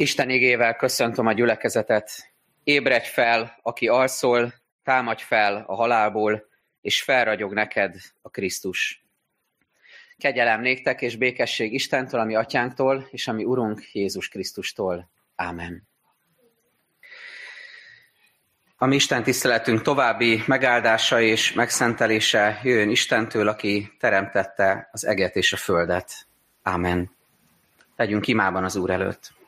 Isten igével köszöntöm a gyülekezetet. Ébredj fel, aki alszol, támadj fel a halálból, és felragyog neked a Krisztus. Kegyelem néktek és békesség Istentől, ami atyánktól, és ami Urunk Jézus Krisztustól. Ámen. A mi Isten tiszteletünk további megáldása és megszentelése jöjjön Istentől, aki teremtette az eget és a földet. Ámen. Legyünk imában az Úr előtt.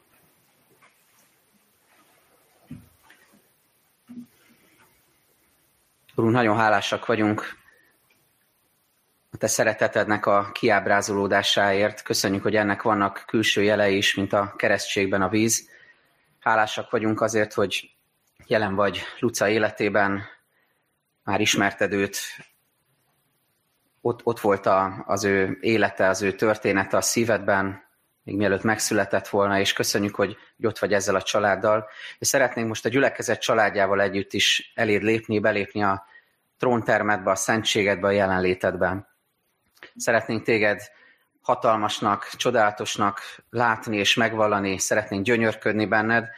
Urunk, nagyon hálásak vagyunk a Te szeretetednek a kiábrázolódásáért. Köszönjük, hogy ennek vannak külső jelei is, mint a keresztségben a víz. Hálásak vagyunk azért, hogy jelen vagy Luca életében, már ismerted őt, ott, ott volt a, az ő élete, az ő története a szívedben, még mielőtt megszületett volna, és köszönjük, hogy, hogy ott vagy ezzel a családdal. És szeretnénk most a gyülekezet családjával együtt is eléd lépni, belépni a tróntermetbe, a szentségedbe, a jelenlétedbe. Szeretnénk téged hatalmasnak, csodálatosnak látni és megvallani, szeretnénk gyönyörködni benned.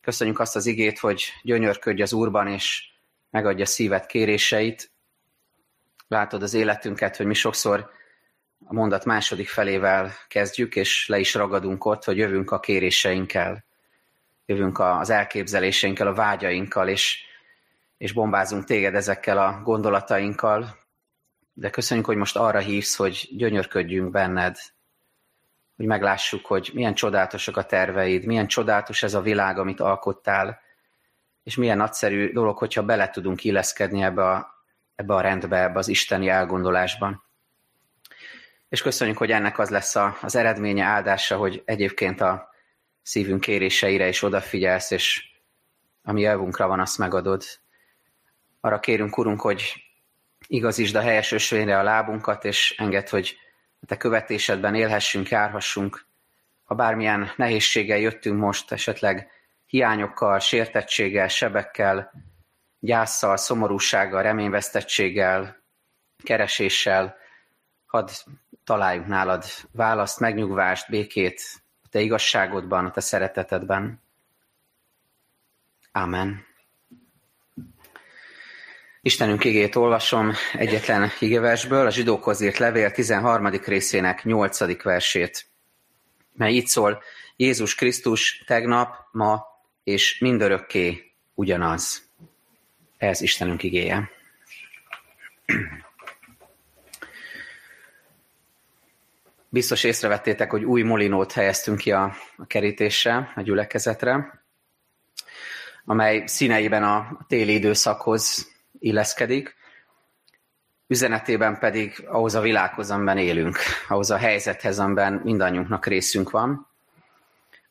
Köszönjük azt az igét, hogy gyönyörködj az Úrban, és megadja szívet kéréseit. Látod az életünket, hogy mi sokszor a mondat második felével kezdjük, és le is ragadunk ott, hogy jövünk a kéréseinkkel, jövünk az elképzeléseinkkel, a vágyainkkal, és, és bombázunk téged ezekkel a gondolatainkkal, de köszönjük, hogy most arra hívsz, hogy gyönyörködjünk benned, hogy meglássuk, hogy milyen csodálatosak a terveid, milyen csodálatos ez a világ, amit alkottál, és milyen nagyszerű dolog, hogyha bele tudunk illeszkedni ebbe a, ebbe a rendbe, ebbe az isteni elgondolásban. És köszönjük, hogy ennek az lesz a, az eredménye, áldása, hogy egyébként a szívünk kéréseire is odafigyelsz, és ami javunkra van, azt megadod. Arra kérünk, Urunk, hogy igazítsd a helyes ösvényre a lábunkat, és enged, hogy a te követésedben élhessünk, járhassunk. Ha bármilyen nehézséggel jöttünk most, esetleg hiányokkal, sértettséggel, sebekkel, gyászsal, szomorúsággal, reményvesztettséggel, kereséssel, hadd találjunk nálad választ, megnyugvást, békét a te igazságodban, a te szeretetedben. Amen. Istenünk igét olvasom egyetlen igeversből, a zsidókhoz írt levél 13. részének 8. versét, mely így szól, Jézus Krisztus tegnap, ma és mindörökké ugyanaz. Ez Istenünk igéje. Biztos észrevettétek, hogy új molinót helyeztünk ki a, a kerítésre, a gyülekezetre, amely színeiben a téli időszakhoz illeszkedik, üzenetében pedig ahhoz a világhoz, amiben élünk, ahhoz a helyzethez, amiben mindannyiunknak részünk van,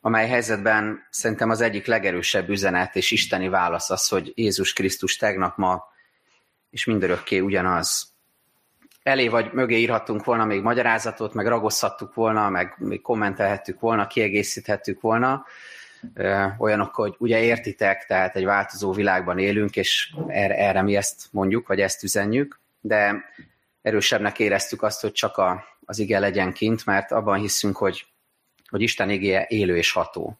amely helyzetben szerintem az egyik legerősebb üzenet és isteni válasz az, hogy Jézus Krisztus tegnap, ma és mindörökké ugyanaz. Elé vagy mögé írhattunk volna még magyarázatot, meg ragozhattuk volna, meg még kommentelhettük volna, kiegészíthettük volna, olyanok, hogy ugye értitek, tehát egy változó világban élünk, és erre, erre mi ezt mondjuk, vagy ezt üzenjük, de erősebbnek éreztük azt, hogy csak az ige legyen kint, mert abban hiszünk, hogy, hogy Isten igéje élő és ható.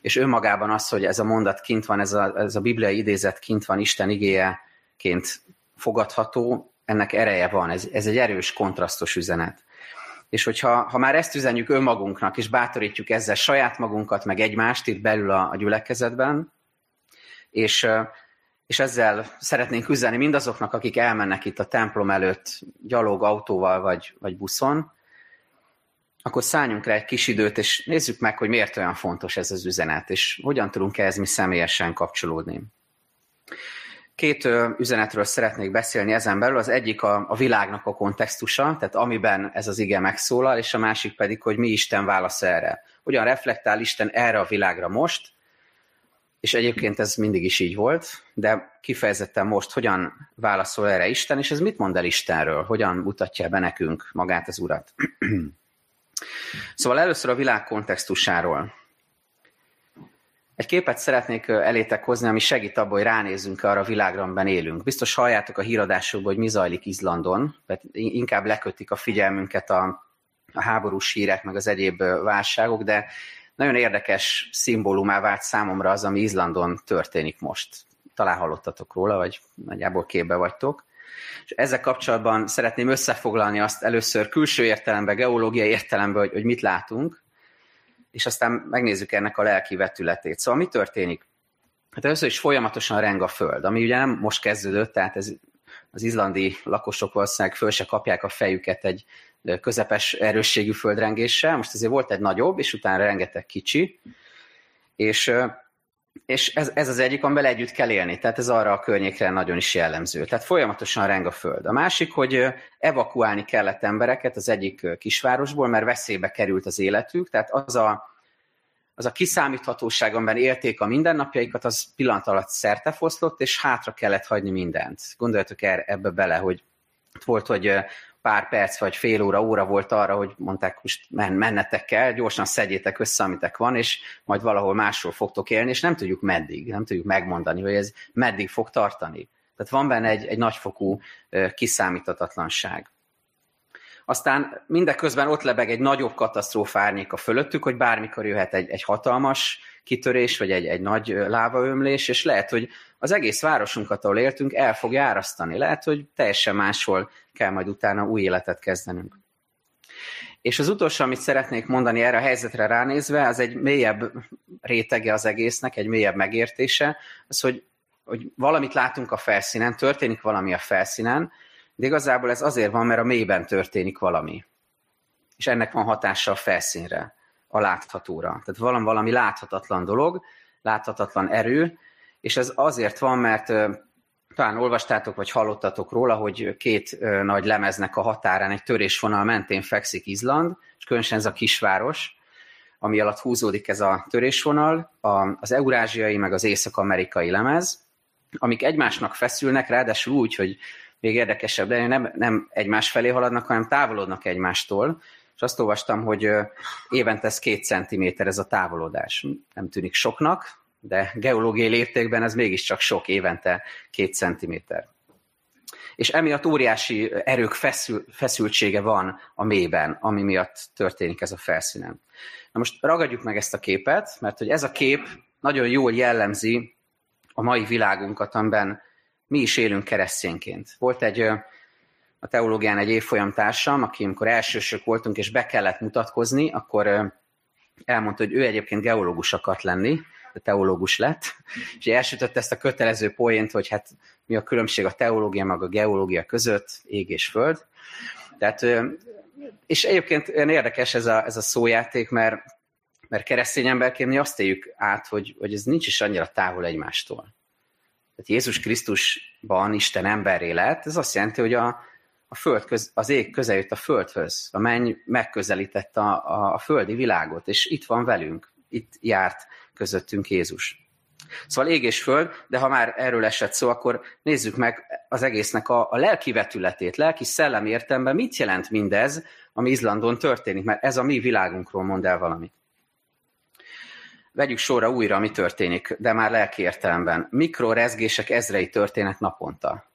És önmagában az, hogy ez a mondat kint van, ez a, ez a bibliai idézet kint van, Isten igéjeként fogadható, ennek ereje van, ez, ez egy erős, kontrasztos üzenet. És hogyha ha már ezt üzenjük önmagunknak, és bátorítjuk ezzel saját magunkat, meg egymást itt belül a, a gyülekezetben, és, és ezzel szeretnénk üzenni mindazoknak, akik elmennek itt a templom előtt gyalog autóval vagy, vagy buszon, akkor szálljunk rá egy kis időt, és nézzük meg, hogy miért olyan fontos ez az üzenet, és hogyan tudunk ehhez mi személyesen kapcsolódni. Két üzenetről szeretnék beszélni ezen belül. Az egyik a, a világnak a kontextusa, tehát amiben ez az ige megszólal, és a másik pedig, hogy mi Isten válasz erre. Hogyan reflektál Isten erre a világra most, és egyébként ez mindig is így volt, de kifejezetten most hogyan válaszol erre Isten, és ez mit mond el Istenről, hogyan mutatja be nekünk magát az Urat. szóval először a világ kontextusáról. Egy képet szeretnék elétek hozni, ami segít abban, hogy ránézzünk arra a világra, amiben élünk. Biztos halljátok a híradásokból, hogy mi zajlik Izlandon, mert inkább lekötik a figyelmünket a, a háborús hírek, meg az egyéb válságok, de, nagyon érdekes szimbólumá vált számomra az, ami Izlandon történik most. Talán hallottatok róla, vagy nagyjából képbe vagytok. És ezzel kapcsolatban szeretném összefoglalni azt először külső értelemben, geológiai értelemben, hogy, hogy mit látunk, és aztán megnézzük ennek a lelki vetületét. Szóval mi történik? Hát először is folyamatosan reng a föld, ami ugye nem most kezdődött, tehát ez az izlandi lakosok valószínűleg föl se kapják a fejüket egy közepes erősségű földrengéssel. Most azért volt egy nagyobb, és utána rengeteg kicsi, és, és ez, ez az egyik, amivel együtt kell élni, tehát ez arra a környékre nagyon is jellemző. Tehát folyamatosan reng a föld. A másik, hogy evakuálni kellett embereket az egyik kisvárosból, mert veszélybe került az életük, tehát az a az a kiszámíthatóság, amiben élték a mindennapjaikat, az pillanat alatt szertefoszlott, és hátra kellett hagyni mindent. Gondoljatok el ebbe bele, hogy volt, hogy pár perc vagy fél óra, óra volt arra, hogy mondták, most men, mennetek kell, gyorsan szedjétek össze, amitek van, és majd valahol másról fogtok élni, és nem tudjuk meddig, nem tudjuk megmondani, hogy ez meddig fog tartani. Tehát van benne egy, egy nagyfokú kiszámíthatatlanság. Aztán mindeközben ott lebeg egy nagyobb katasztrófa árnyéka fölöttük, hogy bármikor jöhet egy, egy hatalmas kitörés, vagy egy, egy nagy lávaömlés, és lehet, hogy az egész városunkat, ahol éltünk, el fog árasztani. Lehet, hogy teljesen máshol kell majd utána új életet kezdenünk. És az utolsó, amit szeretnék mondani erre a helyzetre ránézve, az egy mélyebb rétege az egésznek, egy mélyebb megértése, az, hogy, hogy valamit látunk a felszínen, történik valami a felszínen, de igazából ez azért van, mert a mélyben történik valami. És ennek van hatása a felszínre, a láthatóra. Tehát valami, valami láthatatlan dolog, láthatatlan erő, és ez azért van, mert talán olvastátok, vagy hallottatok róla, hogy két nagy lemeznek a határán egy törésvonal mentén fekszik Izland, és különösen ez a kisváros, ami alatt húzódik ez a törésvonal, az eurázsiai meg az észak-amerikai lemez, amik egymásnak feszülnek, ráadásul úgy, hogy még érdekesebb, de nem, nem egymás felé haladnak, hanem távolodnak egymástól, és azt olvastam, hogy évente ez két centiméter ez a távolodás. Nem tűnik soknak, de geológiai léptékben ez mégiscsak sok évente két centiméter. És emiatt óriási erők feszül, feszültsége van a mélyben, ami miatt történik ez a felszínen. Na most ragadjuk meg ezt a képet, mert hogy ez a kép nagyon jól jellemzi a mai világunkat, amiben mi is élünk keresztényként. Volt egy a teológián egy évfolyam társam, aki amikor elsősök voltunk, és be kellett mutatkozni, akkor elmondta, hogy ő egyébként geológus akart lenni, teológus lett, és elsütött ezt a kötelező poént, hogy hát mi a különbség a teológia meg a geológia között, ég és föld. Tehát, és egyébként olyan érdekes ez a, ez a szójáték, mert, mert keresztény emberként mi azt éljük át, hogy, hogy ez nincs is annyira távol egymástól. Tehát Jézus Krisztusban Isten emberré lett, ez azt jelenti, hogy a, a föld köz, az ég közel jött a földhöz, a menny megközelítette a, a, a földi világot, és itt van velünk, itt járt közöttünk Jézus. Szóval ég és föld, de ha már erről esett szó, akkor nézzük meg az egésznek a, a lelki vetületét, lelki szellemi értelemben mit jelent mindez, ami Izlandon történik, mert ez a mi világunkról mond el valamit. Vegyük sorra újra, mi történik, de már lelki értelemben. Mikrorezgések ezrei történnek naponta.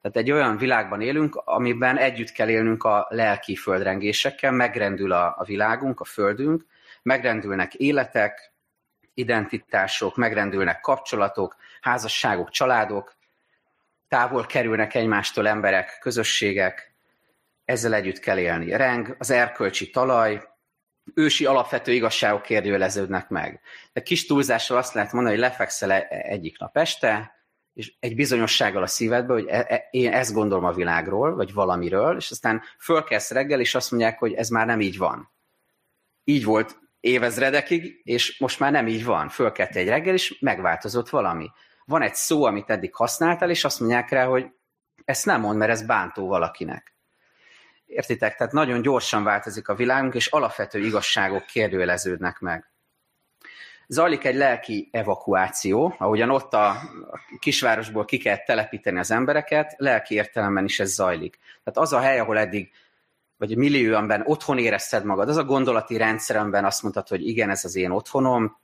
Tehát egy olyan világban élünk, amiben együtt kell élnünk a lelki földrengésekkel, megrendül a, a világunk, a földünk, megrendülnek életek, identitások, megrendülnek kapcsolatok, házasságok, családok, távol kerülnek egymástól emberek, közösségek, ezzel együtt kell élni. Reng, az erkölcsi talaj, ősi alapvető igazságok kérdőjeleződnek meg. De kis túlzással azt lehet mondani, hogy lefekszel e- egyik nap este, és egy bizonyossággal a szívedbe, hogy e- e- én ezt gondolom a világról, vagy valamiről, és aztán fölkelsz reggel, és azt mondják, hogy ez már nem így van. Így volt évezredekig, és most már nem így van. Fölkelt egy reggel, és megváltozott valami. Van egy szó, amit eddig használtál, és azt mondják rá, hogy ezt nem mond, mert ez bántó valakinek. Értitek? Tehát nagyon gyorsan változik a világunk, és alapvető igazságok kérdőjeleződnek meg. Zajlik egy lelki evakuáció, ahogyan ott a kisvárosból ki kell telepíteni az embereket, lelki értelemben is ez zajlik. Tehát az a hely, ahol eddig vagy millió, amiben otthon érezted magad, az a gondolati rendszeremben azt mondtad, hogy igen, ez az én otthonom,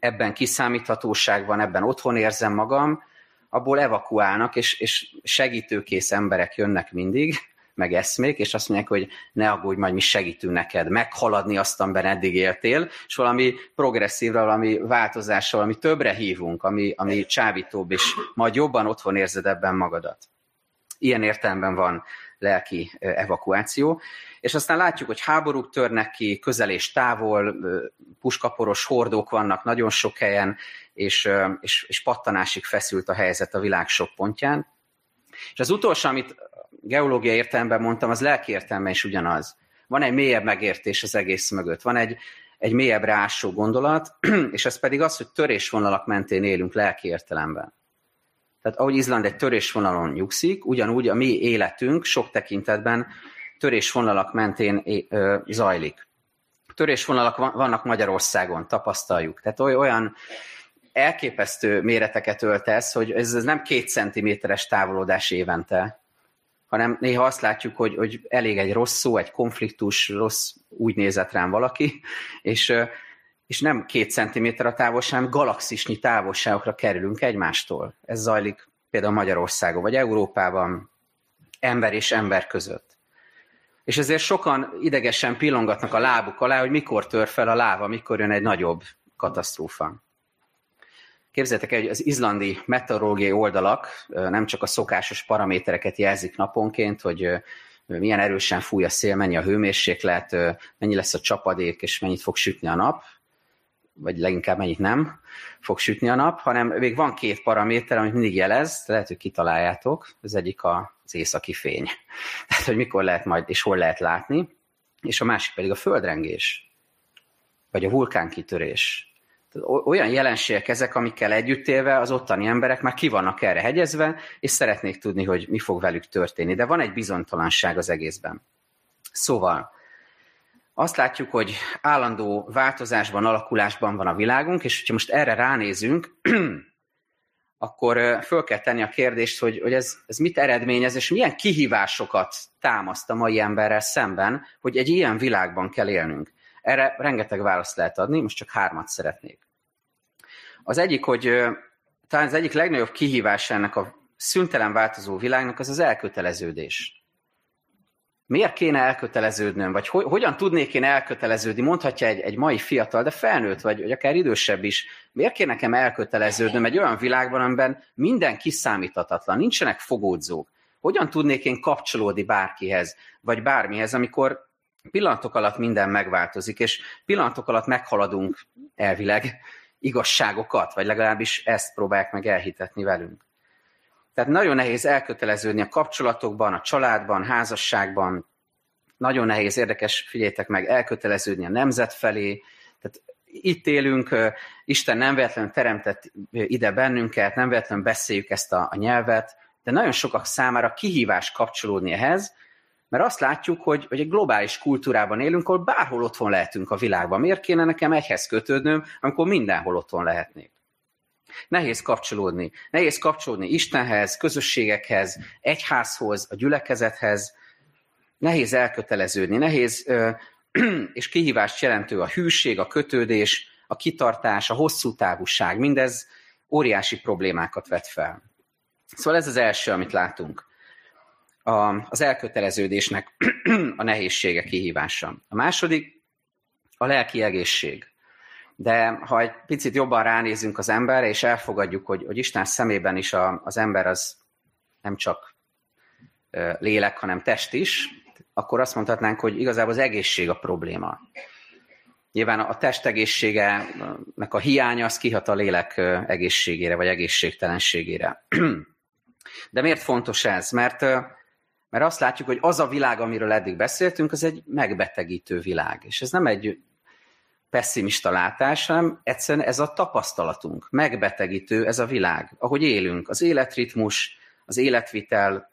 ebben kiszámíthatóság van, ebben otthon érzem magam, abból evakuálnak, és, és segítőkész emberek jönnek mindig, meg eszmék, és azt mondják, hogy ne aggódj, majd mi segítünk neked meghaladni azt, amiben eddig éltél, és valami progresszívra, valami változással, valami többre hívunk, ami, ami csábítóbb, és majd jobban otthon érzed ebben magadat. Ilyen értelemben van lelki evakuáció. És aztán látjuk, hogy háborúk törnek ki, közel és távol, puskaporos hordók vannak nagyon sok helyen, és, és, és pattanásig feszült a helyzet a világ sok pontján. És az utolsó, amit geológia értelemben mondtam, az lelki értelemben is ugyanaz. Van egy mélyebb megértés az egész mögött, van egy, egy mélyebbre ásó gondolat, és ez pedig az, hogy törésvonalak mentén élünk lelki értelemben. Tehát ahogy Izland egy törésvonalon nyugszik, ugyanúgy a mi életünk sok tekintetben törésvonalak mentén zajlik. Törésvonalak vannak Magyarországon, tapasztaljuk. Tehát olyan elképesztő méreteket ölt ez, hogy ez, ez nem két centiméteres távolodás évente, hanem néha azt látjuk, hogy, hogy elég egy rossz szó, egy konfliktus, rossz úgy nézett rám valaki, és, és nem két centiméter a távolság, hanem galaxisnyi távolságokra kerülünk egymástól. Ez zajlik például Magyarországon, vagy Európában, ember és ember között. És ezért sokan idegesen pillongatnak a lábuk alá, hogy mikor tör fel a láva, mikor jön egy nagyobb katasztrófa. Képzeljétek el, hogy az izlandi meteorológiai oldalak nem csak a szokásos paramétereket jelzik naponként, hogy milyen erősen fúj a szél, mennyi a hőmérséklet, mennyi lesz a csapadék, és mennyit fog sütni a nap, vagy leginkább mennyit nem fog sütni a nap, hanem még van két paraméter, amit mindig jelez, lehet, hogy kitaláljátok. Az egyik az északi fény. Tehát, hogy mikor lehet majd, és hol lehet látni, és a másik pedig a földrengés, vagy a vulkánkitörés, olyan jelenségek ezek, amikkel együtt élve az ottani emberek már ki vannak erre hegyezve, és szeretnék tudni, hogy mi fog velük történni. De van egy bizonytalanság az egészben. Szóval azt látjuk, hogy állandó változásban, alakulásban van a világunk, és hogyha most erre ránézünk, akkor föl kell tenni a kérdést, hogy, hogy ez, ez mit eredményez, és milyen kihívásokat támaszt a mai emberrel szemben, hogy egy ilyen világban kell élnünk. Erre rengeteg választ lehet adni, most csak hármat szeretnék. Az egyik, hogy talán az egyik legnagyobb kihívás ennek a szüntelen változó világnak az az elköteleződés. Miért kéne elköteleződnöm, vagy ho- hogyan tudnék én elköteleződni, mondhatja egy, egy mai fiatal, de felnőtt, vagy, vagy akár idősebb is, miért kéne nekem elköteleződnöm egy olyan világban, amiben minden kiszámíthatatlan, nincsenek fogódzók. Hogyan tudnék én kapcsolódni bárkihez, vagy bármihez, amikor pillanatok alatt minden megváltozik, és pillanatok alatt meghaladunk elvileg igazságokat, vagy legalábbis ezt próbálják meg elhitetni velünk. Tehát nagyon nehéz elköteleződni a kapcsolatokban, a családban, házasságban, nagyon nehéz, érdekes, figyeljétek meg, elköteleződni a nemzet felé, tehát itt élünk, Isten nem véletlenül teremtett ide bennünket, nem véletlenül beszéljük ezt a, a nyelvet, de nagyon sokak számára kihívás kapcsolódni ehhez, mert azt látjuk, hogy, hogy egy globális kultúrában élünk, ahol bárhol otthon lehetünk a világban. Miért kéne nekem egyhez kötődnöm, amikor mindenhol otthon lehetnék? Nehéz kapcsolódni. Nehéz kapcsolódni Istenhez, közösségekhez, egyházhoz, a gyülekezethez. Nehéz elköteleződni. Nehéz és kihívást jelentő a hűség, a kötődés, a kitartás, a hosszú távúság. Mindez óriási problémákat vet fel. Szóval ez az első, amit látunk a, az elköteleződésnek a nehézsége, kihívása. A második a lelki egészség. De ha egy picit jobban ránézünk az emberre, és elfogadjuk, hogy, hogy Isten szemében is a, az ember az nem csak lélek, hanem test is, akkor azt mondhatnánk, hogy igazából az egészség a probléma. Nyilván a test egészségenek a hiánya az kihat a lélek egészségére, vagy egészségtelenségére. De miért fontos ez? Mert mert azt látjuk, hogy az a világ, amiről eddig beszéltünk, az egy megbetegítő világ. És ez nem egy pessimista látás, hanem egyszerűen ez a tapasztalatunk. Megbetegítő ez a világ, ahogy élünk. Az életritmus, az életvitel,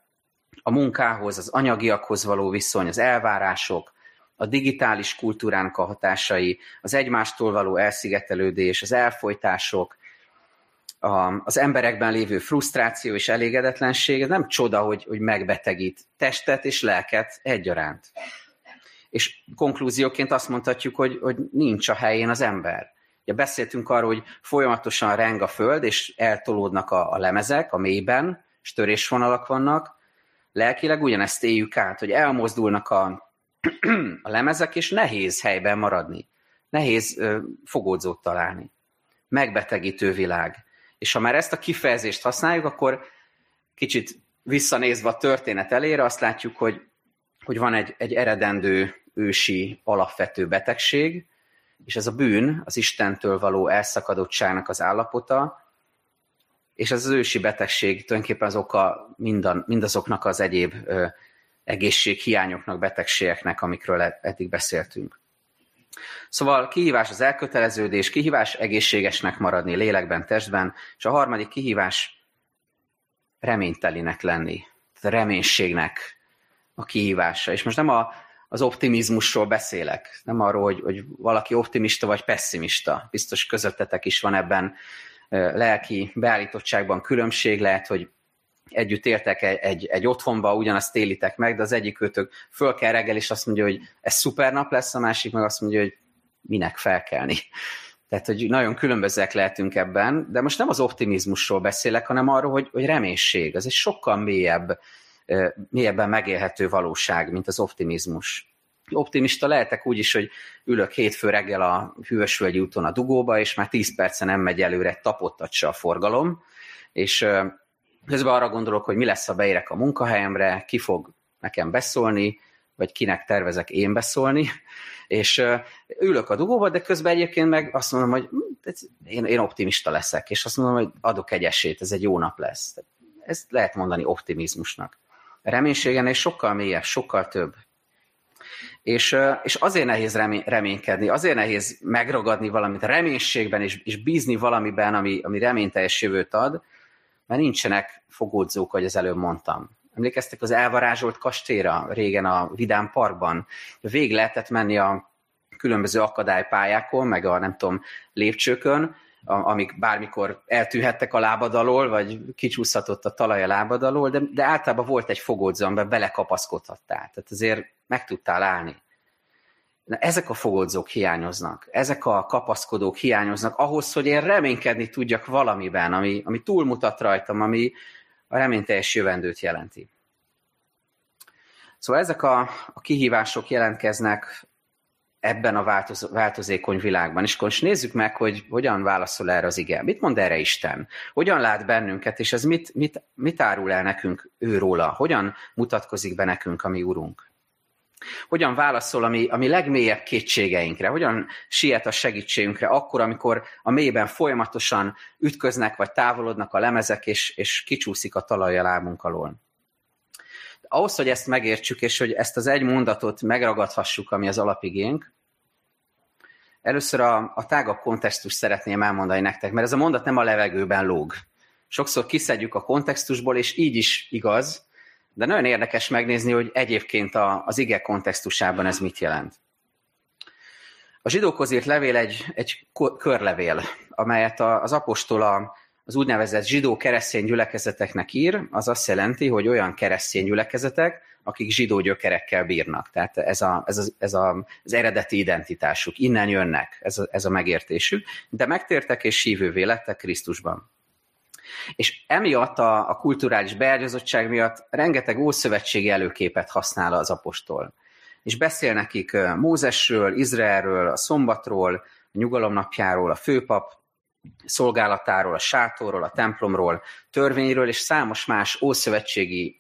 a munkához, az anyagiakhoz való viszony, az elvárások, a digitális kultúrának a hatásai, az egymástól való elszigetelődés, az elfolytások, a, az emberekben lévő frusztráció és elégedetlenség, ez nem csoda, hogy, hogy megbetegít testet és lelket egyaránt. És konklúzióként azt mondhatjuk, hogy, hogy nincs a helyén az ember. Ugye beszéltünk arról, hogy folyamatosan reng a föld, és eltolódnak a, a lemezek a mélyben, és törésvonalak vannak, lelkileg ugyanezt éljük át, hogy elmozdulnak a, a lemezek, és nehéz helyben maradni. Nehéz ö, fogódzót találni. Megbetegítő világ. És ha már ezt a kifejezést használjuk, akkor kicsit visszanézve a történet elére, azt látjuk, hogy, hogy van egy, egy eredendő ősi alapvető betegség, és ez a bűn, az Istentől való elszakadottságnak az állapota, és ez az ősi betegség tulajdonképpen az oka mindan, mindazoknak az egyéb ö, egészséghiányoknak, betegségeknek, amikről eddig beszéltünk. Szóval kihívás az elköteleződés, kihívás egészségesnek maradni lélekben, testben, és a harmadik kihívás reménytelinek lenni, tehát reménységnek a kihívása. És most nem a, az optimizmusról beszélek, nem arról, hogy, hogy valaki optimista vagy pessimista. Biztos közöttetek is van ebben lelki beállítottságban különbség, lehet, hogy együtt éltek egy, egy, egy otthonba, ugyanazt élitek meg, de az egyik őtök föl kell reggel, és azt mondja, hogy ez szuper nap lesz, a másik meg azt mondja, hogy minek felkelni. Tehát, hogy nagyon különbözőek lehetünk ebben, de most nem az optimizmusról beszélek, hanem arról, hogy, hogy reménység. Az egy sokkal mélyebb, mélyebben megélhető valóság, mint az optimizmus. Optimista lehetek úgy is, hogy ülök hétfő reggel a Hűvösvölgyi úton a dugóba, és már 10 percen nem megy előre, tapottat se a forgalom, és közben arra gondolok, hogy mi lesz, ha beérek a munkahelyemre, ki fog nekem beszólni, vagy kinek tervezek én beszólni, és ülök a dugóba, de közben egyébként meg azt mondom, hogy hm, én, én optimista leszek, és azt mondom, hogy adok egy esélyt, ez egy jó nap lesz. Ezt lehet mondani optimizmusnak. Reménységen és sokkal mélyebb, sokkal több. És, és azért nehéz remény, reménykedni, azért nehéz megragadni valamit reménységben, és, és bízni valamiben, ami, ami reményteljes jövőt ad, mert nincsenek fogódzók, ahogy az előbb mondtam. Emlékeztek az elvarázsolt kastélyra régen a Vidám Parkban? Vég lehetett menni a különböző akadálypályákon, meg a nem tudom, lépcsőkön, amik bármikor eltűhettek a lábad alól, vagy kicsúszhatott a talaj a lábad alól, de, de általában volt egy fogódzó, amiben belekapaszkodhattál. Tehát azért meg tudtál állni. Na, ezek a fogódzók hiányoznak, ezek a kapaszkodók hiányoznak ahhoz, hogy én reménykedni tudjak valamiben, ami, ami túlmutat rajtam, ami a reményteljes jövendőt jelenti. Szóval ezek a, a kihívások jelentkeznek ebben a változ, változékony világban. És most nézzük meg, hogy hogyan válaszol erre az ige. Mit mond erre Isten? Hogyan lát bennünket, és ez mit, mit, mit árul el nekünk ő róla? Hogyan mutatkozik be nekünk a mi Urunk? Hogyan válaszol a mi, a mi legmélyebb kétségeinkre? Hogyan siet a segítségünkre akkor, amikor a mélyben folyamatosan ütköznek vagy távolodnak a lemezek, és, és kicsúszik a talaj a lábunk alól? Ahhoz, hogy ezt megértsük, és hogy ezt az egy mondatot megragadhassuk, ami az alapigénk, először a, a tágabb kontextust szeretném elmondani nektek, mert ez a mondat nem a levegőben lóg. Sokszor kiszedjük a kontextusból, és így is igaz, de nagyon érdekes megnézni, hogy egyébként a, az ige kontextusában ez mit jelent. A zsidókhoz írt levél egy, egy körlevél, amelyet az apostola az úgynevezett zsidó keresztény gyülekezeteknek ír, az azt jelenti, hogy olyan keresztény gyülekezetek, akik zsidó gyökerekkel bírnak. Tehát ez, a, ez, a, ez a, az eredeti identitásuk, innen jönnek, ez a, ez a megértésük, de megtértek és hívővé lettek Krisztusban. És emiatt a, a kulturális beágyazottság miatt rengeteg ószövetségi előképet használ az apostol. És beszél nekik Mózesről, Izraelről, a szombatról, a nyugalomnapjáról, a főpap szolgálatáról, a sátorról, a templomról, törvényről és számos más ószövetségi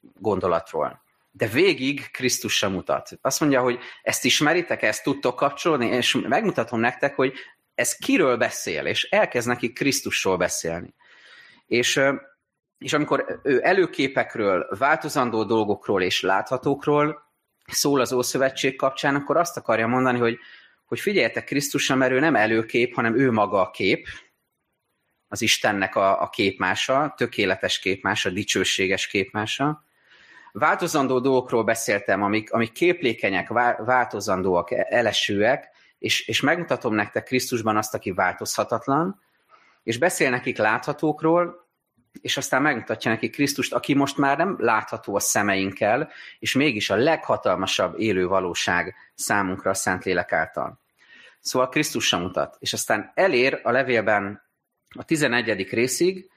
gondolatról. De végig Krisztusra mutat. Azt mondja, hogy ezt ismeritek, ezt tudtok kapcsolódni, és megmutatom nektek, hogy ez kiről beszél, és elkezd neki Krisztusról beszélni. És, és amikor ő előképekről, változandó dolgokról és láthatókról szól az Ószövetség kapcsán, akkor azt akarja mondani, hogy hogy figyeljetek Krisztusra, mert ő nem előkép, hanem ő maga a kép, az Istennek a, a képmása, tökéletes képmása, dicsőséges képmása. Változandó dolgokról beszéltem, amik, amik képlékenyek, változandóak, elesőek, és, és megmutatom nektek Krisztusban azt, aki változhatatlan, és beszél nekik láthatókról, és aztán megmutatja neki Krisztust, aki most már nem látható a szemeinkkel, és mégis a leghatalmasabb élő valóság számunkra a Szentlélek által. Szóval Krisztus sem mutat. És aztán elér a levélben a 11. részig,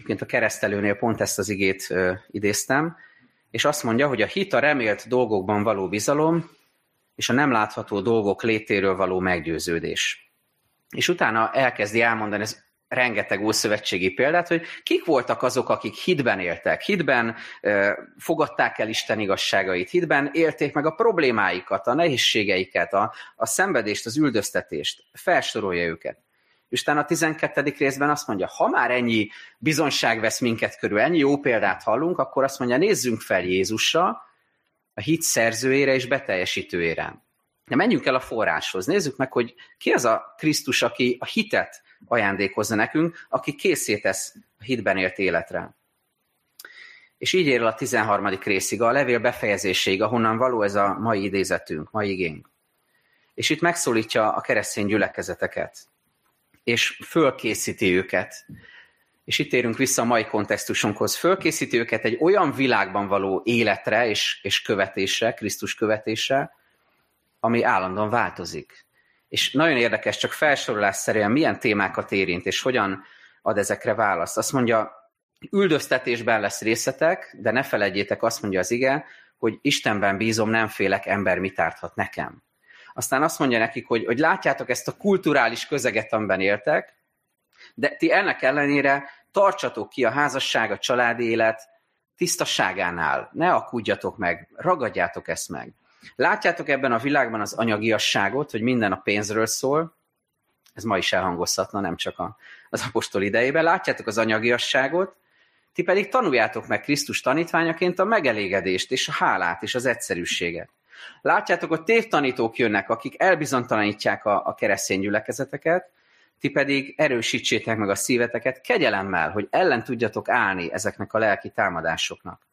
Egyébként a keresztelőnél pont ezt az igét ö, idéztem, és azt mondja, hogy a hit a remélt dolgokban való bizalom, és a nem látható dolgok létéről való meggyőződés. És utána elkezdi elmondani, ez rengeteg ószövetségi példát, hogy kik voltak azok, akik hitben éltek, hitben ö, fogadták el Isten igazságait, hitben élték meg a problémáikat, a nehézségeiket, a, a szenvedést, az üldöztetést, felsorolja őket. És a 12. részben azt mondja, ha már ennyi bizonyság vesz minket körül, ennyi jó példát hallunk, akkor azt mondja, nézzünk fel Jézusra, a hit szerzőjére és beteljesítőjére. De menjünk el a forráshoz, nézzük meg, hogy ki az a Krisztus, aki a hitet ajándékozza nekünk, aki készítesz a hitben élt életre. És így ér el a 13. részig, a levél befejezéséig, ahonnan való ez a mai idézetünk, mai igénk. És itt megszólítja a keresztény gyülekezeteket, és fölkészíti őket. És itt érünk vissza a mai kontextusunkhoz. Fölkészíti őket egy olyan világban való életre és, és követésre, Krisztus követésre, ami állandóan változik. És nagyon érdekes, csak felsorolásszerűen milyen témákat érint, és hogyan ad ezekre választ. Azt mondja, üldöztetésben lesz részletek, de ne felejtjétek, azt mondja az ige, hogy Istenben bízom, nem félek, ember mit árthat nekem. Aztán azt mondja nekik, hogy, hogy látjátok ezt a kulturális közeget, amiben éltek, de ti ennek ellenére tartsatok ki a házasság, a családi élet tisztaságánál. Ne akudjatok meg, ragadjátok ezt meg. Látjátok ebben a világban az anyagiasságot, hogy minden a pénzről szól, ez ma is elhangozhatna, nem csak az apostol idejében. Látjátok az anyagiasságot, ti pedig tanuljátok meg Krisztus tanítványaként a megelégedést és a hálát és az egyszerűséget. Látjátok, hogy tévtanítók jönnek, akik elbizonytalanítják a, a keresztény gyülekezeteket, ti pedig erősítsétek meg a szíveteket kegyelemmel, hogy ellen tudjatok állni ezeknek a lelki támadásoknak.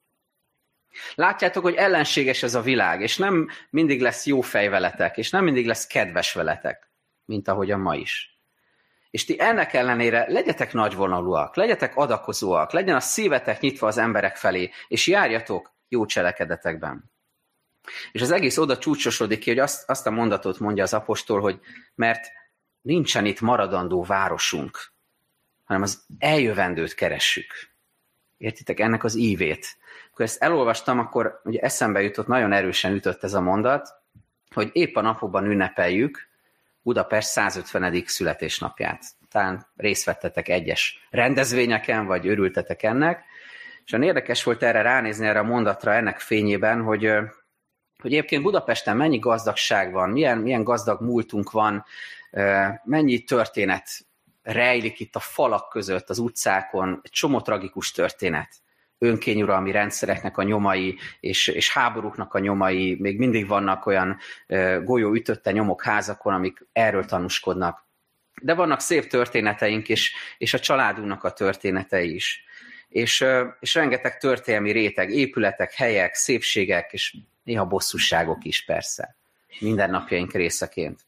Látjátok, hogy ellenséges ez a világ, és nem mindig lesz jó fej veletek, és nem mindig lesz kedves veletek, mint ahogy a ma is. És ti ennek ellenére legyetek nagyvonalúak, legyetek adakozóak, legyen a szívetek nyitva az emberek felé, és járjatok jó cselekedetekben. És az egész oda csúcsosodik ki, hogy azt, azt a mondatot mondja az apostol, hogy mert nincsen itt maradandó városunk, hanem az eljövendőt keressük. Értitek ennek az ívét? Akkor ezt elolvastam, akkor ugye eszembe jutott, nagyon erősen ütött ez a mondat, hogy épp a napokban ünnepeljük Budapest 150. születésnapját. Talán részt vettetek egyes rendezvényeken, vagy örültetek ennek, és olyan érdekes volt erre ránézni erre a mondatra ennek fényében, hogy hogy egyébként Budapesten mennyi gazdagság van, milyen, milyen gazdag múltunk van, mennyi történet rejlik itt a falak között, az utcákon, egy csomó tragikus történet önkényuralmi rendszereknek a nyomai és, és háborúknak a nyomai, még mindig vannak olyan golyó ütötte nyomok házakon, amik erről tanúskodnak. De vannak szép történeteink, és, és a családunknak a történetei is. És, és rengeteg történelmi réteg, épületek, helyek, szépségek, és néha bosszúságok is persze, mindennapjaink részeként.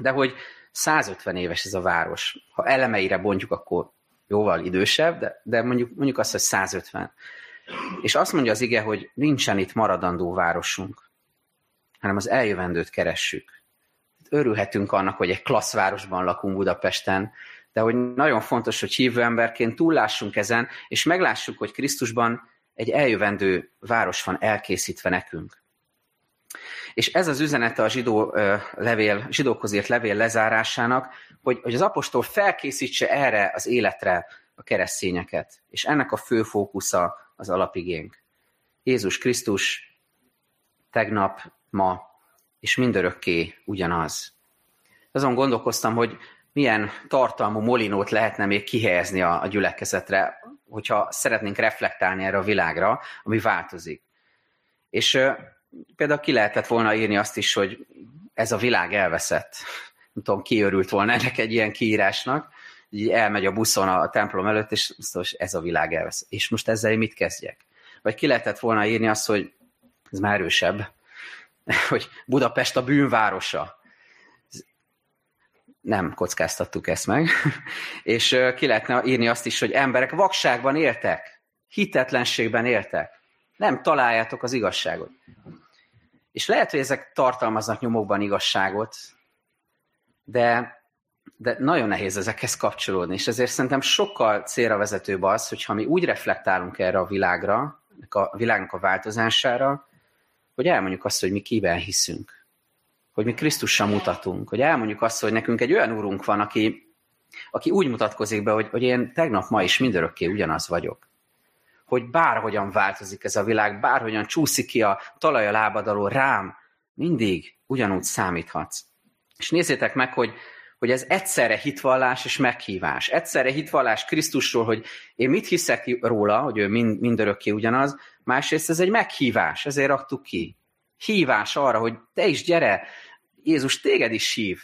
De hogy 150 éves ez a város. Ha elemeire bontjuk, akkor jóval idősebb, de, de mondjuk, mondjuk azt, hogy 150. És azt mondja az ige, hogy nincsen itt maradandó városunk, hanem az eljövendőt keressük. Örülhetünk annak, hogy egy klassz városban lakunk Budapesten, de hogy nagyon fontos, hogy hívő emberként túllássunk ezen, és meglássuk, hogy Krisztusban egy eljövendő város van elkészítve nekünk. És ez az üzenete a zsidó levél, zsidókhoz írt levél lezárásának, hogy, hogy az apostol felkészítse erre az életre a keresztényeket. És ennek a fő fókusza az alapigénk. Jézus Krisztus tegnap, ma és mindörökké ugyanaz. Azon gondolkoztam, hogy milyen tartalmú molinót lehetne még kihelyezni a, a gyülekezetre, hogyha szeretnénk reflektálni erre a világra, ami változik. És például ki lehetett volna írni azt is, hogy ez a világ elveszett. Nem tudom, ki örült volna ennek egy ilyen kiírásnak. Így elmegy a buszon a templom előtt, és azt ez a világ elveszett. És most ezzel mit kezdjek? Vagy ki lehetett volna írni azt, hogy ez már erősebb, hogy Budapest a bűnvárosa. Nem kockáztattuk ezt meg. és ki lehetne írni azt is, hogy emberek vakságban éltek, hitetlenségben éltek. Nem találjátok az igazságot. És lehet, hogy ezek tartalmaznak nyomokban igazságot, de de nagyon nehéz ezekhez kapcsolódni, és ezért szerintem sokkal célra vezetőbb az, hogyha mi úgy reflektálunk erre a világra, a világnak a változására, hogy elmondjuk azt, hogy mi kiben hiszünk. Hogy mi Krisztussal mutatunk. Hogy elmondjuk azt, hogy nekünk egy olyan úrunk van, aki, aki úgy mutatkozik be, hogy, hogy én tegnap, ma is mindörökké ugyanaz vagyok. Hogy bárhogyan változik ez a világ, bárhogyan csúszik ki a talaj a lábad alól rám, mindig ugyanúgy számíthatsz. És nézzétek meg, hogy, hogy ez egyszerre hitvallás és meghívás. Egyszerre hitvallás Krisztusról, hogy én mit hiszek róla, hogy ő mind, mindörökké ugyanaz, másrészt ez egy meghívás, ezért raktuk ki. Hívás arra, hogy te is gyere, Jézus téged is hív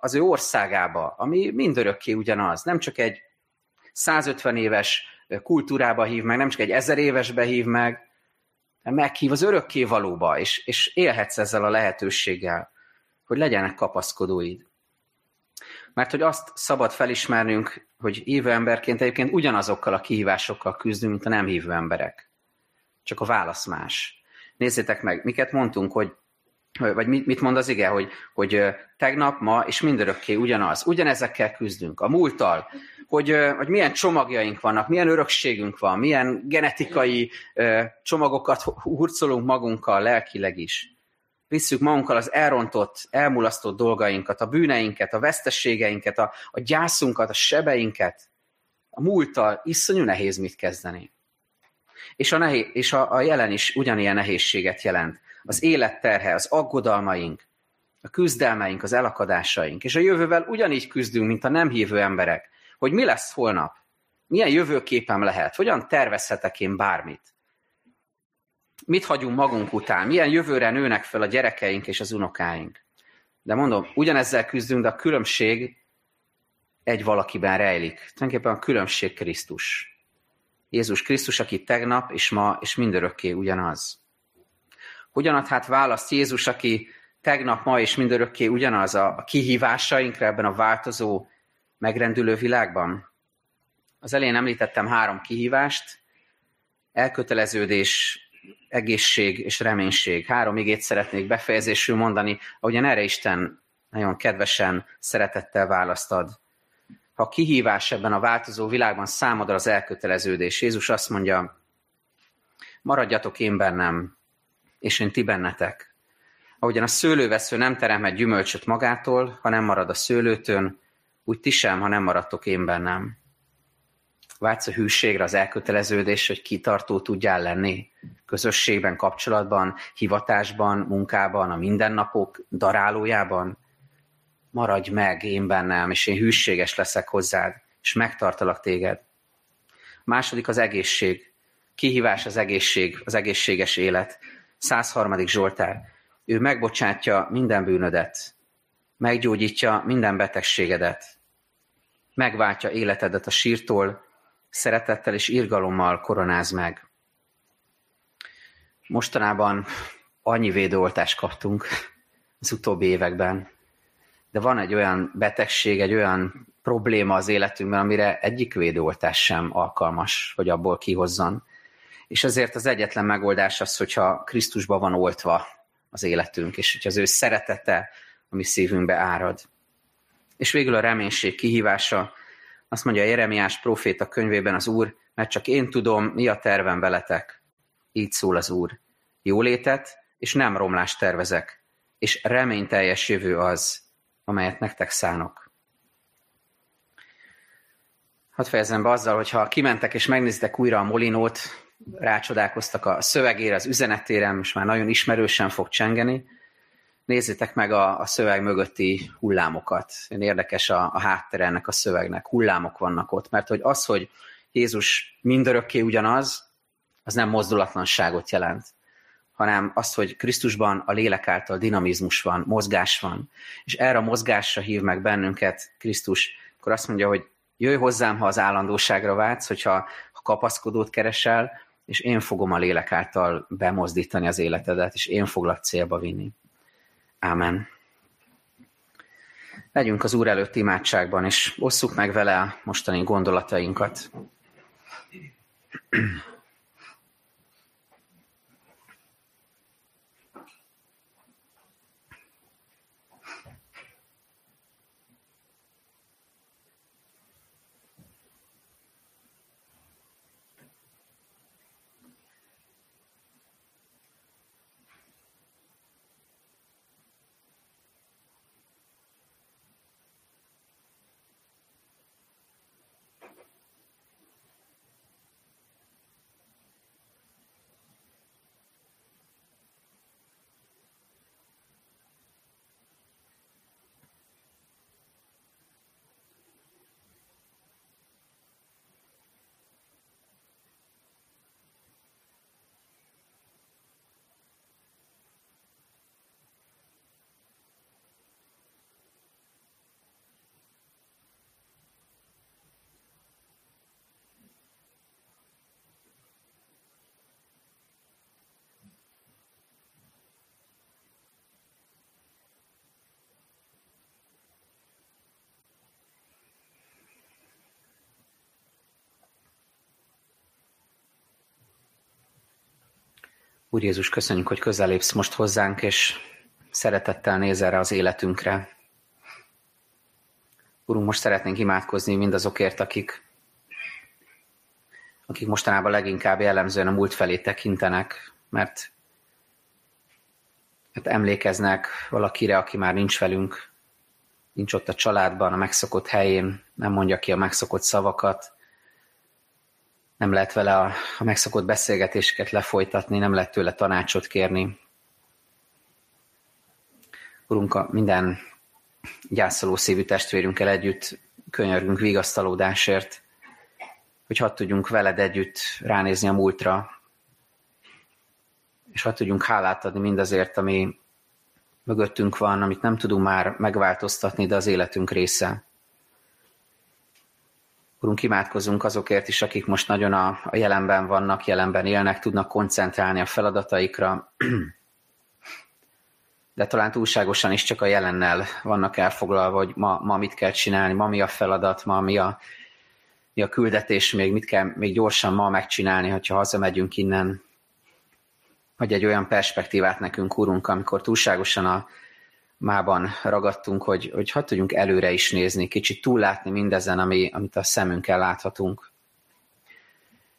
az ő országába, ami mindörökké ugyanaz. Nem csak egy 150 éves kultúrába hív meg, nem csak egy ezer évesbe hív meg, meghív az örökké valóba, és, és élhetsz ezzel a lehetőséggel, hogy legyenek kapaszkodóid. Mert hogy azt szabad felismernünk, hogy hívő emberként egyébként ugyanazokkal a kihívásokkal küzdünk, mint a nem hívő emberek. Csak a válasz más. Nézzétek meg, miket mondtunk, hogy vagy mit, mit mond az ige, hogy, hogy tegnap, ma és mindörökké ugyanaz. Ugyanezekkel küzdünk. A múlttal, hogy, hogy milyen csomagjaink vannak, milyen örökségünk van, milyen genetikai csomagokat hurcolunk magunkkal lelkileg is. Visszük magunkkal az elrontott, elmulasztott dolgainkat, a bűneinket, a vesztességeinket, a, a gyászunkat, a sebeinket. A múlttal iszonyú nehéz mit kezdeni. És a, nehéz, és a, a jelen is ugyanilyen nehézséget jelent. Az életterhe, az aggodalmaink, a küzdelmeink, az elakadásaink. És a jövővel ugyanígy küzdünk, mint a nem hívő emberek hogy mi lesz holnap, milyen jövőképem lehet, hogyan tervezhetek én bármit. Mit hagyunk magunk után, milyen jövőre nőnek fel a gyerekeink és az unokáink. De mondom, ugyanezzel küzdünk, de a különbség egy valakiben rejlik. Tulajdonképpen a különbség Krisztus. Jézus Krisztus, aki tegnap és ma és mindörökké ugyanaz. Hogyan ad hát választ Jézus, aki tegnap, ma és mindörökké ugyanaz a kihívásainkra ebben a változó megrendülő világban? Az elején említettem három kihívást, elköteleződés, egészség és reménység. Három igét szeretnék befejezésül mondani, ahogyan erre Isten nagyon kedvesen, szeretettel választad. Ha kihívás ebben a változó világban számodra az elköteleződés, Jézus azt mondja, maradjatok én bennem, és én ti bennetek. Ahogyan a szőlővesző nem teremhet gyümölcsöt magától, ha nem marad a szőlőtön, úgy ti sem, ha nem maradtok én bennem. Vágysz a hűségre, az elköteleződés, hogy kitartó tudjál lenni közösségben, kapcsolatban, hivatásban, munkában, a mindennapok darálójában. Maradj meg én bennem, és én hűséges leszek hozzád, és megtartalak téged. Második az egészség. Kihívás az egészség, az egészséges élet. 103. Zsoltár. Ő megbocsátja minden bűnödet, meggyógyítja minden betegségedet, megváltja életedet a sírtól, szeretettel és irgalommal koronáz meg. Mostanában annyi védőoltást kaptunk az utóbbi években, de van egy olyan betegség, egy olyan probléma az életünkben, amire egyik védőoltás sem alkalmas, hogy abból kihozzon. És ezért az egyetlen megoldás az, hogyha Krisztusba van oltva az életünk, és hogy az ő szeretete, ami szívünkbe árad. És végül a reménység kihívása, azt mondja Jeremiás proféta könyvében az Úr, mert csak én tudom, mi a tervem veletek. Így szól az Úr. Jólétet és nem romlást tervezek, és reményteljes jövő az, amelyet nektek szánok. Hadd fejezem be azzal, hogyha kimentek és megnézitek újra a Molinót, rácsodálkoztak a szövegére, az üzenetére, most már nagyon ismerősen fog csengeni, nézzétek meg a, a szöveg mögötti hullámokat. Érdekes a, a hátter ennek a szövegnek. Hullámok vannak ott, mert hogy az, hogy Jézus mindörökké ugyanaz, az nem mozdulatlanságot jelent, hanem az, hogy Krisztusban a lélek által dinamizmus van, mozgás van, és erre a mozgásra hív meg bennünket Krisztus, akkor azt mondja, hogy jöjj hozzám, ha az állandóságra vágysz, hogyha ha kapaszkodót keresel, és én fogom a lélek által bemozdítani az életedet, és én foglak célba vinni. Ámen. Legyünk az Úr előtt imádságban, és osszuk meg vele a mostani gondolatainkat. Úr Jézus, köszönjük, hogy közelépsz most hozzánk, és szeretettel néz erre az életünkre. Urunk, most szeretnénk imádkozni mindazokért, akik, akik mostanában leginkább jellemzően a múlt felé tekintenek, mert mert emlékeznek valakire, aki már nincs velünk, nincs ott a családban, a megszokott helyén, nem mondja ki a megszokott szavakat, nem lehet vele a, a megszokott beszélgetéseket lefolytatni, nem lehet tőle tanácsot kérni. Urunk, a minden gyászoló szívű testvérünkkel együtt könyörgünk vigasztalódásért, hogy hadd tudjunk veled együtt ránézni a múltra, és hadd tudjunk hálát adni mindazért, ami mögöttünk van, amit nem tudunk már megváltoztatni, de az életünk része. Urunk, imádkozunk azokért is, akik most nagyon a, a jelenben vannak, jelenben élnek, tudnak koncentrálni a feladataikra, de talán túlságosan is csak a jelennel vannak elfoglalva, hogy ma, ma mit kell csinálni, ma mi a feladat, ma mi a, mi a küldetés, még mit kell még gyorsan ma megcsinálni, hogyha hazamegyünk innen. Hogy egy olyan perspektívát nekünk, Urunk, amikor túlságosan a mában ragadtunk, hogy, hogy hadd tudjunk előre is nézni, kicsit túllátni mindezen, ami, amit a szemünkkel láthatunk.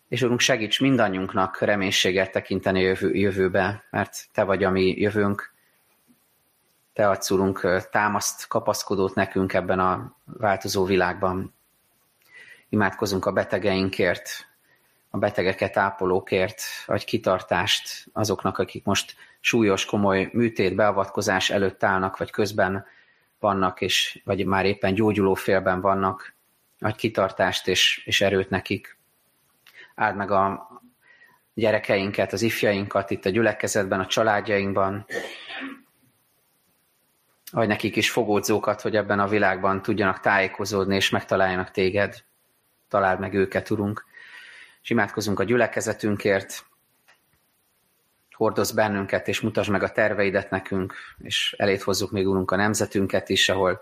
És Urunk, segíts mindannyiunknak reménységet tekinteni jövő, jövőbe, mert Te vagy a mi jövőnk, te adsz, Urunk, támaszt, kapaszkodót nekünk ebben a változó világban. Imádkozunk a betegeinkért, a betegeket ápolókért, vagy kitartást azoknak, akik most súlyos, komoly műtét, beavatkozás előtt állnak, vagy közben vannak, és, vagy már éppen gyógyuló félben vannak, vagy kitartást és, és erőt nekik. Áld meg a gyerekeinket, az ifjainkat itt a gyülekezetben, a családjainkban, Adj nekik is fogódzókat, hogy ebben a világban tudjanak tájékozódni, és megtaláljanak téged. Találd meg őket, Urunk. És imádkozunk a gyülekezetünkért, hordoz bennünket, és mutasd meg a terveidet nekünk, és elét hozzuk még, Urunk, a nemzetünket is, ahol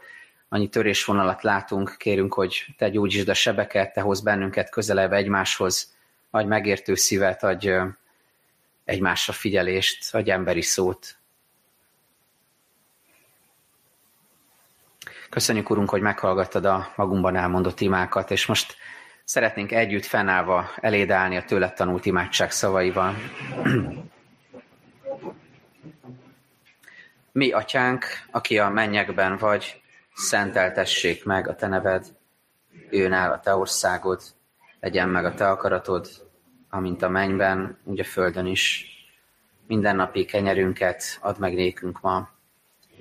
annyi törésvonalat látunk, kérünk, hogy Te gyógyítsd a sebeket, Te hoz bennünket közelebb egymáshoz, adj megértő szívet, adj egymásra figyelést, adj emberi szót, Köszönjük, Urunk, hogy meghallgattad a magunkban elmondott imákat, és most szeretnénk együtt fennállva eléd a tőled tanult imádság szavaival. Mi, atyánk, aki a mennyekben vagy, szenteltessék meg a te neved, jön a te országod, legyen meg a te akaratod, amint a mennyben, úgy a földön is. Mindennapi kenyerünket add meg nékünk ma,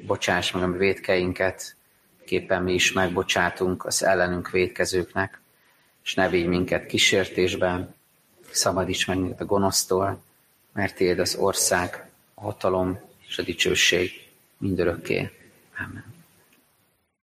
bocsáss meg a védkeinket, képpen mi is megbocsátunk az ellenünk védkezőknek, és ne vigy minket kísértésben, szabadíts meg minket a gonosztól, mert Tiéd az ország, hatalom és a dicsőség mindörökké. Amen.